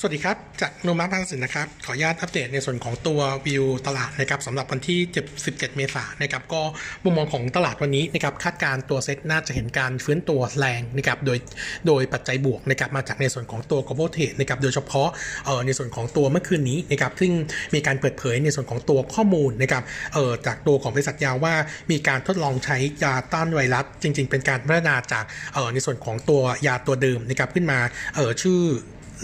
สวัสดีครับ จากโนมาพันสินนะครับ ขออนุญาตอัปเดตในส่วนของตัววิวตลาดนะครับสำหรับวันที่ 17 เมษายนนะครับก็มุมมองของตลาดวันนี้นะครับคาดการตัวเซ็ตน่าจะเห็นการฟื้นตัวแรงนะครับโดยโดยปัจจัยบวกนะครับมาจากในส่วนของตัว global trade นะครับโดยเฉพาะเอ่อในส่วนของตัวเมื่อคืนนี้นะครับซึ่งมีการเปิดเผยในส่วนของตัวข้อมูลนะครับเอ่อจากตัวของบริษัทยาว่ามีการทดลองใช้ยาต้านไวรัสจริง ๆ เป็นการพัฒนาจากเอ่อในส่วนของตัวยาตัวเดิมนะครับขึ้นมาเอ่อชื่อ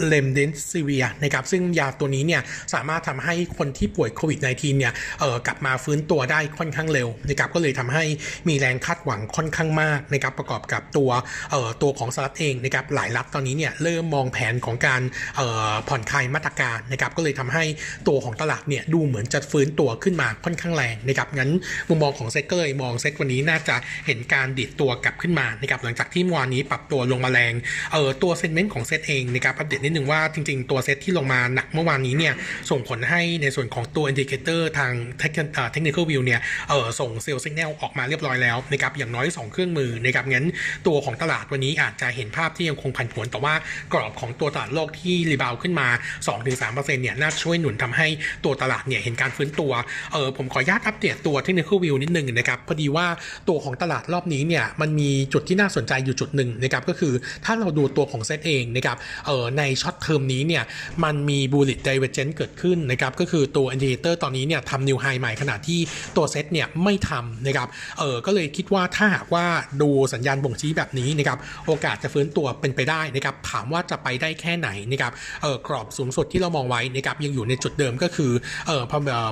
เลมเดนซีเวียนะครับซึ่งยาตัวนี้เนี่ยสามารถทำให้คนที่ป่วยโควิด -19 เนี่ยเอ่อกลับมาฟื้นตัวได้ค่อนข้างเร็วนะครับก็เลยทำให้มีแรงคาดหวังค่อนข้างมากนะครับประกอบกับตัวเอ่อตัวของสหรัฐเองนะครับหลายรัฐตอนนี้เนี่ยเริ่มมองแผนของการเอ่อผ่อนคลายมาตรการนะครับก็เลยทำให้ตัวของตลาดเนี่ยดูเหมือนจะฟื้นตัวขึ้นมาค่อนข้างแรงนะครับงั้นมุมมองของเซ็ตก็เลยมองเซ็ตวันนี้น่าจะเห็นการดีดตัวกลับขึ้นมานะครับหลังจากที่เมื่อวานนี้ปรับตัวลงมาแรงเอ่อตัว sentiment ของเซ็ตเองนะครับอัปเดตนิดนึงว่าจริง ๆ ตัวเซตที่ลงมาหนักเมื่อวานนี้เนี่ยส่งผลให้ในส่วนของตัว indicator ทาง technical view เนี่ยเออส่ง sell สัญญาณออกมาเรียบร้อยแล้วนะครับอย่างน้อย 2 เครื่องมือนะครับงั้นตัวของตลาดวันนี้อาจจะเห็นภาพที่ยังคงผันผวนแต่ว่ากรอบของตัวตลาดโลกที่ rebound ขึ้นมา 2-3%เนี่ยน่าช่วยหนุนทำให้ตัวตลาดเนี่ยเห็นการฟื้นตัวเออผมขออนุญาตอัปเดตตัว technical view นิดนึงนะครับพอดีว่าตัวของตลาดรอบนี้เนี่ยมันมีจุดที่น่าสนใจอยู่จุดหนึ่งนะครับก็คือถ้าเราดูตัวของเซตเองนะครับเออใน short term นี้เนี่ยมันมี bullish divergence เกิดขึ้นนะครับก็คือตัว indicator ตอนนี้เนี่ยทำ new high ใหม่ขณะที่ตัวเซตเนี่ยไม่ทำนะครับเออก็เลยคิดว่าถ้าหากว่าดูสัญญาณบ่งชี้แบบนี้นะครับโอกาสจะฟื้นตัวเป็นไปได้นะครับถามว่าจะไปได้แค่ไหนนะครับเออกรอบสูงสุดที่เรามองไว้นะครับยังอยู่ในจุดเดิมก็คือเออ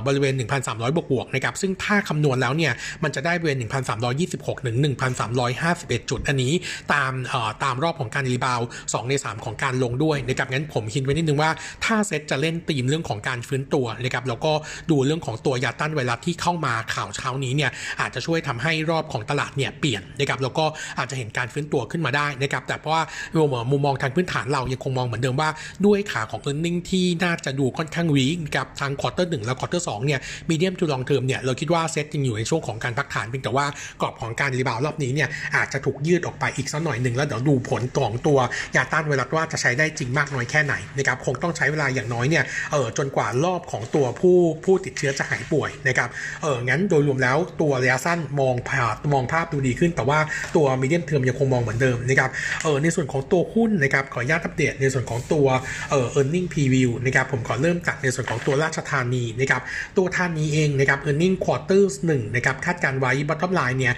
บริเวณ 1,300 บวกบวกนะครับซึ่งถ้าคำนวณแล้วเนี่ยมันจะได้บริเวณ 1,326ถึง1,351 จุดอันนี้ตามเออตามรอบของการรีบาว2ใน 3 ของการลงด้วยนะครับงั้นผมคิดไว้นิดนึงว่าถ้าเซตจะเล่นธีมเรื่องของการฟื้นตัวนะครับแล้วก็ดูเรื่องของตัวยาต้านไวรัสที่เข้ามาข่าวเช้านี้เนี่ยอาจจะช่วยทำให้รอบของตลาดเนี่ยเปลี่ยนนะครับแล้วก็อาจจะเห็นการฟื้นตัวขึ้นมาได้นะครับแต่เพราะว่ามุมมองทางพื้นฐานเรายังคงมองเหมือนเดิมว่าด้วยขาของ e a r n i n g ที่น่าจะดูค่อนข้าง weakับทาง quarter หนึ่งและ quarter สองเนี่ย medium to long term เนี่ยเราคิดว่าเซตยังอยู่ในช่วงของการพักฐานเพียงแต่ว่ากรอบของการ rebound รอบนี้เนี่ยอาจจะถูกยืดออกไปอีกสักหน่อยหนึ่งแล้วเดี๋ยวดูผลของตัวยาต้านไวรัสว่าจะใช้ได้จริงมากน้อยแค่ไหนนะครับคงต้องใช้เวลาอย่างน้อยเนี่ยเออจนกว่ารอบของตัวผู้ผู้ติดเชื้อจะหายป่วยนะครับเอองั้นโดยรวมแล้วตัวระยะสั้นมองภาพมองภาพดูดีขึ้น แต่ว่าตัว medium term ยังคงมองเหมือนเดิมนะครับเออในส่วนของตัวหุ้นนะครับขออนุญาตอัปเดตในส่วนของตัวเออ earning preview นะครับผมขอเริ่มจากในส่วนของตัวราชธานีนะครับตัวธานีเองนะครับ earning quarter หนึ่งนะครับคาดการณ์ไว้ bottom line เนี่ย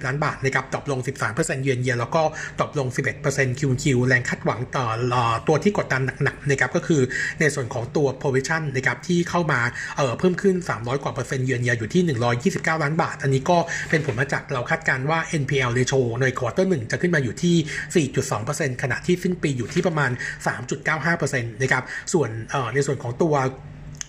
430 ล้านบาทนะครับตกลง 13%เยือนเยียแล้วก็ตกลง 11% QoQ แรงคาดหวังต่อตัวที่กดดันหนักๆนะครับก็คือในส่วนของตัว provision นะครับที่เข้ามาเพิ่มขึ้น 300 กว่าเปอร์เซ็นต์เยือนเยียอยู่ที่ 129 ล้านบาท อันนี้ก็เป็นผลมาจากเราคาดการณ์ว่า NPL ratio ใน quarter หนึ่งจะขึ้นมาอยู่ที่ 4.2%ขณะที่สิ้นปีอยู่ที่ประมาณ 3.95%นะครับส่วนในส่วนของตัว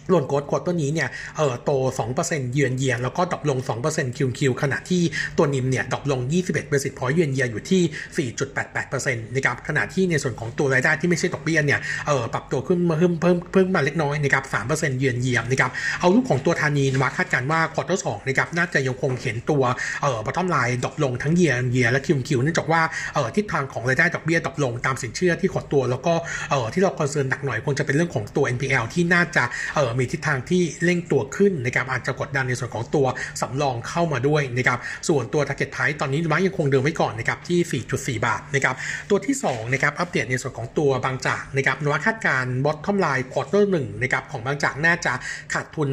loan growth quarter นี้เนี่ยเออโต 2%เยือนเยียน แล้วก็ drop ลง 2% QoQ ขณะที่ตัว NIM เนี่ย drop ลง 21เปอร์เซ็นต์พอยเยือนเยียอยู่ที่ 4.88%นะครับขณะที่ในส่วนของตัวรายได้ที่ไม่ใช่ดอกเบี้ยเนี่ยเออปรับตัวขึ้นมาเพิ่มเพิ่มเพิ่มมาเล็กน้อยนะครับ 3%เยือนเยียนะครับเอารูปของตัวธานีมาคาดการณ์ว่า quarter สองนะครับน่าจะยังคงเห็นตัวเออ bottom line drop ลงทั้ง year year และ QQ เนื่องจากว่าเออทิศทางของรายได้ดอกเบี้ย drop ลงตามสินเชื่อที่หดตัว แล้วก็เออที่เรา concern หนักหน่อยคงจะเป็นเรื่องของตัว NPL ที่น่าจะเออมีทิศทางที่เร่งตัวขึ้นนะครับอาจจะกดดันในส่วนของตัวสำรองเข้ามาด้วยนะครับส่วนตัว target price ตอนนี้ม้ยังคงเดิมไว้ก่อนนะครับที่ 4.4 บาทนะครับตัวที่2นะครับอัปเดตในส่วนของตัวบางจากนะครับนวัคาดการ bottom line quarter 1นะครับของบางจากน่าจะขาดทุน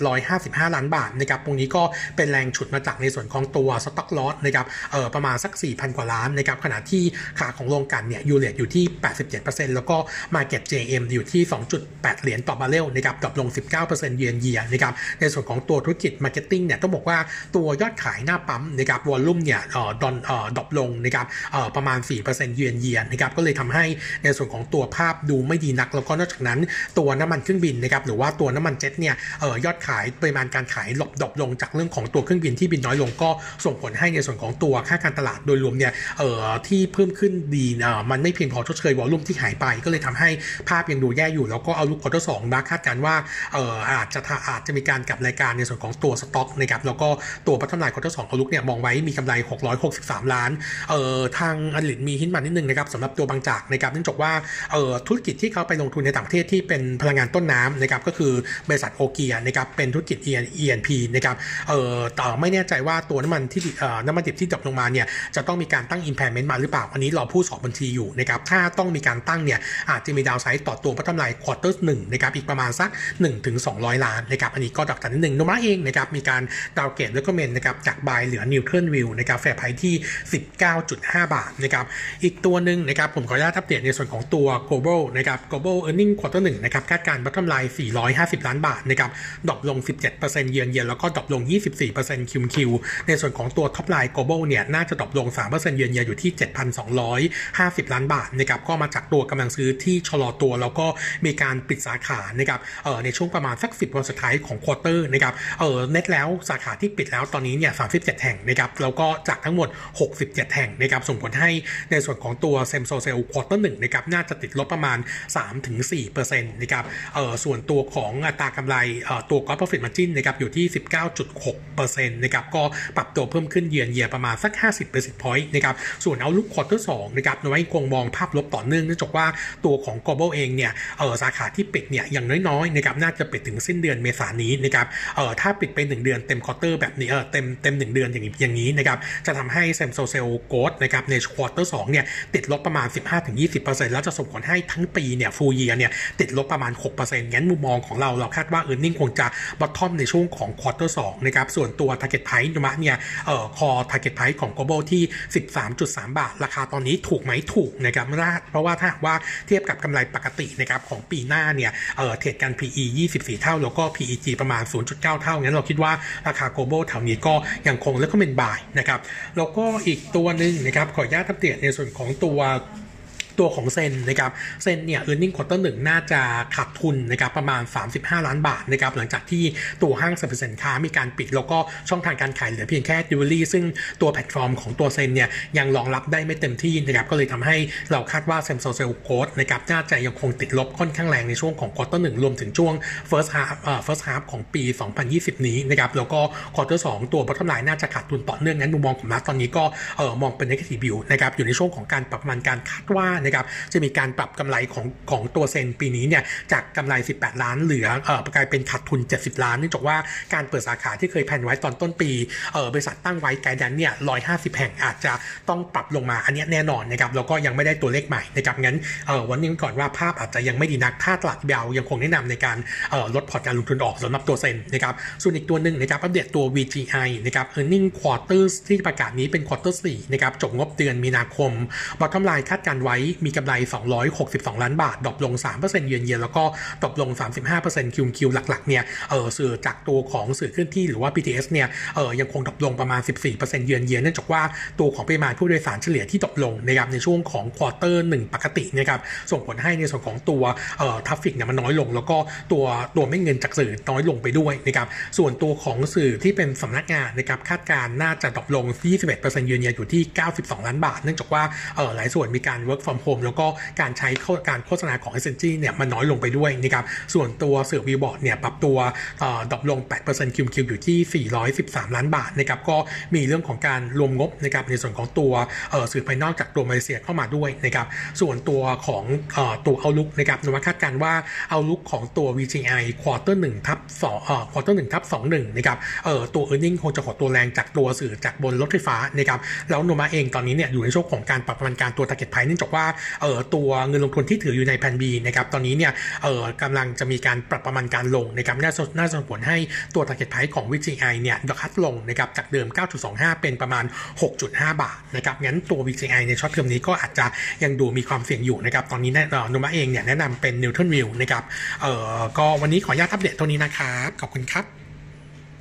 2,755 ล้านบาทนะครับตรงนี้ก็เป็นแรงฉุดมาจากในส่วนของตัว stock loss นะครับเออประมาณสัก 4,000 กว่าล้านนะครับขณะที่ขาของโรงกลั่นเนี่ย U-rate อยู่ที่ 87%แล้วก็ market GRM อยู่ที่ 2.8 เหรียญต่อบาร์เรลนะครับ drop ลง 19% year on year นะครับในส่วนของตัวธุรกิจ marketing เนี่ยต้องบอกว่าตัวยอดขายหน้าปั๊มนะครับ volume เนี่ยออดอนออ drop ลงนะครับออประมาณ 4%เยือนเยียนะครับก็เลยทำให้ในส่วนของตัวภาพดูไม่ดีนัก แล้วก็นอกจากนั้นตัวน้ำมันเครื่องบินนะครับหรือว่าตัวน้ำมันเจ็ตเนี่ยออยอดขายปริมาณการขายหลบ drop ลงจากเรื่องของตัวเครื่องบินที่บินน้อยลงก็ส่งผลให้ในส่วนของตัวค่าการตลาดโดยรวมเนี่ยเอ่อที่เพิ่มขึ้นดีเอ่อมันไม่เพียงพอชดเชย volume ที่หายไป ก็เลยทำให้ภาพยังดูแย่อยู่ แล้วก็ outlook quarter สองมาคาดการณ์ว่าว่าเอออาจจะอาจจะมีการกลับรายการในส่วนของตัวสต็อกนะครับแล้วก็ตัวพัฒนา quarter สอง outlook เนี่ยมองไว้มีกำไร 663 ล้านเออทางอัลินมีหินมานิดนึงนะครับสำหรับตัวบางจากนะครับเนื่องจากว่าเออธุรกิจที่เขาไปลงทุนในต่างประเทศที่เป็นพลังงานต้นน้ำนะครับก็คือบริษัท OKEA นะครับเป็นธุรกิจ E&P นะครับเออต่อไม่แน่ใจว่าตัวน้ำมันที่เอ่อน้ำมันดิบที่ drop ลงมาเนี่ยจะต้องมีการตั้ง impairment มาหรือเปล่า อันนี้รอผู้สอบบัญชีอยู่นะครับถ้าต้องมีการตั้งเนี่ยอาจจะมี downside ต่อตัวพัฒนา quarter หนึ่งนะครับอีกประมาณสัก1ถึง200 ล้านนะครับอันนี้ก็ดักจันนิดหนึ่งโนมูระเองนะครับมีการdowngrade recommend นะครับจาก buy เหลือ neutral view นะครับ fair price ที่ 19.5 บาทนะครับอีกตัวหนึ่งนะครับผมขออนุญาตอัปเดตในส่วนของตัว global นะครับ global earning quarter 1นะครับคาดการณ์ bottom line 450 ล้านบาทนะครับ drop ลง 17% year on year แล้วก็ drop ลง 24% QQ ในส่วนของตัว top line global เนี่ยน่าจะ drop ลง 3% year on year อยู่ที่ 7,250 ล้านบาทนะครับก็มาจากตัวกำลังซื้อที่ชะลอตัว แล้วก็มีการปิดสาขานะครับเในช่วงประมาณสัก 10 วันสุดท้ายของ quarter นะครับเออเน็ตแล้วสาขาที่ปิดแล้วตอนนี้เนี่ย37 แห่งนะครับแล้วก็จากทั้งหมด 67 แห่งนะครับส่งผลให้ในส่วนของตัว same store sales quarter หนึ่งนะครับน่าจะติดลบประมาณ 3-4%นะครับเออส่วนตัวของอัตรากำไรเอ่อตัว gross profit margin นะครับอยู่ที่ 19.6%นะครับก็ปรับตัวเพิ่มขึ้นเยือนเยียประมาณสัก 50 basis point นะครับส่วน outlook quarter 2นะครับยังคงมองภาพลบต่อเนื่องเนื่องจากว่าตัวของ global เองเนี่ยเออสาขาที่ปิดเนี่ยอย่างน้อยๆนะครับน่าจะปิดถึงสิ้นเดือนเมษายนนี้นะครับเออถ้าปิดไป 1 เดือนเต็ม quarter แบบนี้เออเต็มเต็ม 1 เดือนอย่างอย่างนี้นะครับจะทำให้ same store sales growth นะครับใน quarter 2เนี่ยติดลบประมาณ 15-20%แล้วจะส่งผลให้ทั้งปีเนี่ย full year เนี่ยติดลบประมาณ 6%งั้นมุมมองของเราเราคาดว่า earning คงจะ bottom ในช่วงของ quarter 2นะครับส่วนตัว Target Price นมะเนี่ยเอ่อคอ Target Price ของ global ที่ 13.3 บาท ราคาตอนนี้ถูกไหมถูกนะครับเพราะว่าถ้าว่าเทียบกับกำไรปกตินะครับของปีหน้าเนี่ยเอ่อเทรดกัน PE 24 เท่า แล้วก็ PEG ประมาณ 0.9 เท่า งั้นเราคิดว่าราคาโกลบอลแถวนี้ก็ยังคงแล้วก็เป็นบายนะครับ แล้วก็อีกตัวหนึ่งนะครับ ขออนุญาตอัปเดตในส่วนของตัว ตัวของเซนนะครับเซนเนี่ย e a r n i n g ควอเตอร์หนึ่งน่าจะขาดทุนนะครับประมาณ 35 ล้านบาทนะครับหลังจากที่ตัวห้างสรรพสินค้ามีการปิด แล้วก็ช่องทางการขายเหลือเพียงแค่ดิวลี่ซึ่งตัวแพลตฟอร์มของตัวเซนเนี่ยยังรองรับได้ไม่เต็มที่นะครับก็เลยทำให้เราคาดว่า same store sales growth นะครับน่าจะยังคงติดลบค่อนข้างแรงในช่วงของ quarter หนึ่งรวมถึงช่วง first half เอ่อ first half ของปี 2020 นี้นะครับแล้วก็ quarter สองตัว bottom line น่าจะขาดทุนต่อเนื่องงั้นมุมมองของนวัตตอนนี้ก็เออมองเป็น negative view นะครับอยู่ในช่วงของการปรับประมาณการคาดว่านะครับจะมีการปรับกำไรของของตัวเซนปีนี้เนี่ยจากกำไร 18 ล้านเหลือเอ่อกลายเป็นขาดทุน 70 ล้านเนื่องจากว่าการเปิดสาขาที่เคย plan ไว้ตอนต้นปีเออบริษัทตั้งไว้ guidance เนี่ย150 แห่งอาจจะต้องปรับลงมาอันนี้แน่นอนนะครับแล้วก็ยังไม่ได้ตัวเลขใหม่นะครับงั้นเออวันนี้ก่อนว่าภาพอาจจะยังไม่ดีนักถ้าตลาดเบลยังคงแนะนำในการเออลดพอร์ตการลงทุนออกสำหรับตัวเซนนะครับส่วนอีกตัวหนึ่งนะครับอัปเดตตัว VGI นะครับ earning quarters ที่ประกาศนี้เป็น quarter 4นะครับจบงบเดือนมีนาคม bottom line คาดการณ์ไว้มีกำไร 262 ล้านบาท drop ลง 3% year on year แล้วก็ drop ลง 35% QQ หลักๆเนี่ยเออสื่อจากตัวของสื่อเคลื่อนที่หรือว่า BTS เนี่ยเออยังคง drop ลงประมาณ 14% year on year เนื่องจากว่าตัวของปริมาณผู้โดยสารเฉลี่ยที่ drop ลงนะครับในช่วงของ quarter หนึ่งปกตินะครับส่งผลให้ในส่วนของตัวเอ่อ traffic เนี่ยมันน้อยลง แล้วก็ตัวตัวเม็ดเงินจากสื่อน้อยลงไปด้วยนะครับส่วนตัวของสื่อที่เป็นสำนักงานนะครับคาดการณ์น่าจะ drop ลง 21% year on year อยู่ที่ 92 ล้านบาท เนื่องจากว่าเออหลายส่วนมีการ work from home แล้วก็การใช้การโฆษณาของ s อ g เนี่ยมันน้อยลงไปด้วยนะครับส่วนตัวสื่อวีบอร์ดเนี่ยปรับตัว drop ลง 8% QQ อยู่ที่ 413 ล้านบาทนะครับก็มีเรื่องของการรวมงบนะครับในส่วนของตัวสื่อภายนอกจากตัวมาเลเซียเข้ามาด้วยนะครับส่วนตัวของตัว outlook นะครับนวัตคาดการณ์ว่า outlook ของตัว VGI quarter หนึ่งทับสอง quarter หนึ่งทับสองหนึ่งนะครับตัว e a r n i n g คงจะขอตัวแรงจากตัวสื่อจากบนรถไฟฟ้านะครับแล้วโนมาเองตอนนี้เนี่ยอยู่ในช่วงของการปรับประมาณการตัว target price เนื่องจากว่าเออตัวเงินลงทุนที่ถืออยู่ในแผ่นบีนะครับตอนนี้เนี่ยเออกำลังจะมีการปรับประมาณการลงนะครับน่าน่าส่งผลให้ตัว target price ของ VGI เนี่ยดคัดลงนะครับจากเดิม 9.25 เป็นประมาณ 6.5 บาทนะครับงั้นตัว VGI ในช็อตเทอมนี้ก็อาจจะยังดูมีความเสี่ยงอยู่นะครับตอนนี้โนมาเองเนี่ยแนะนำเป็น Neutron View นะครับเออก็วันนี้ขออนุญาตอัปเดตตัวนี้นะครับ ขอบคุณครับ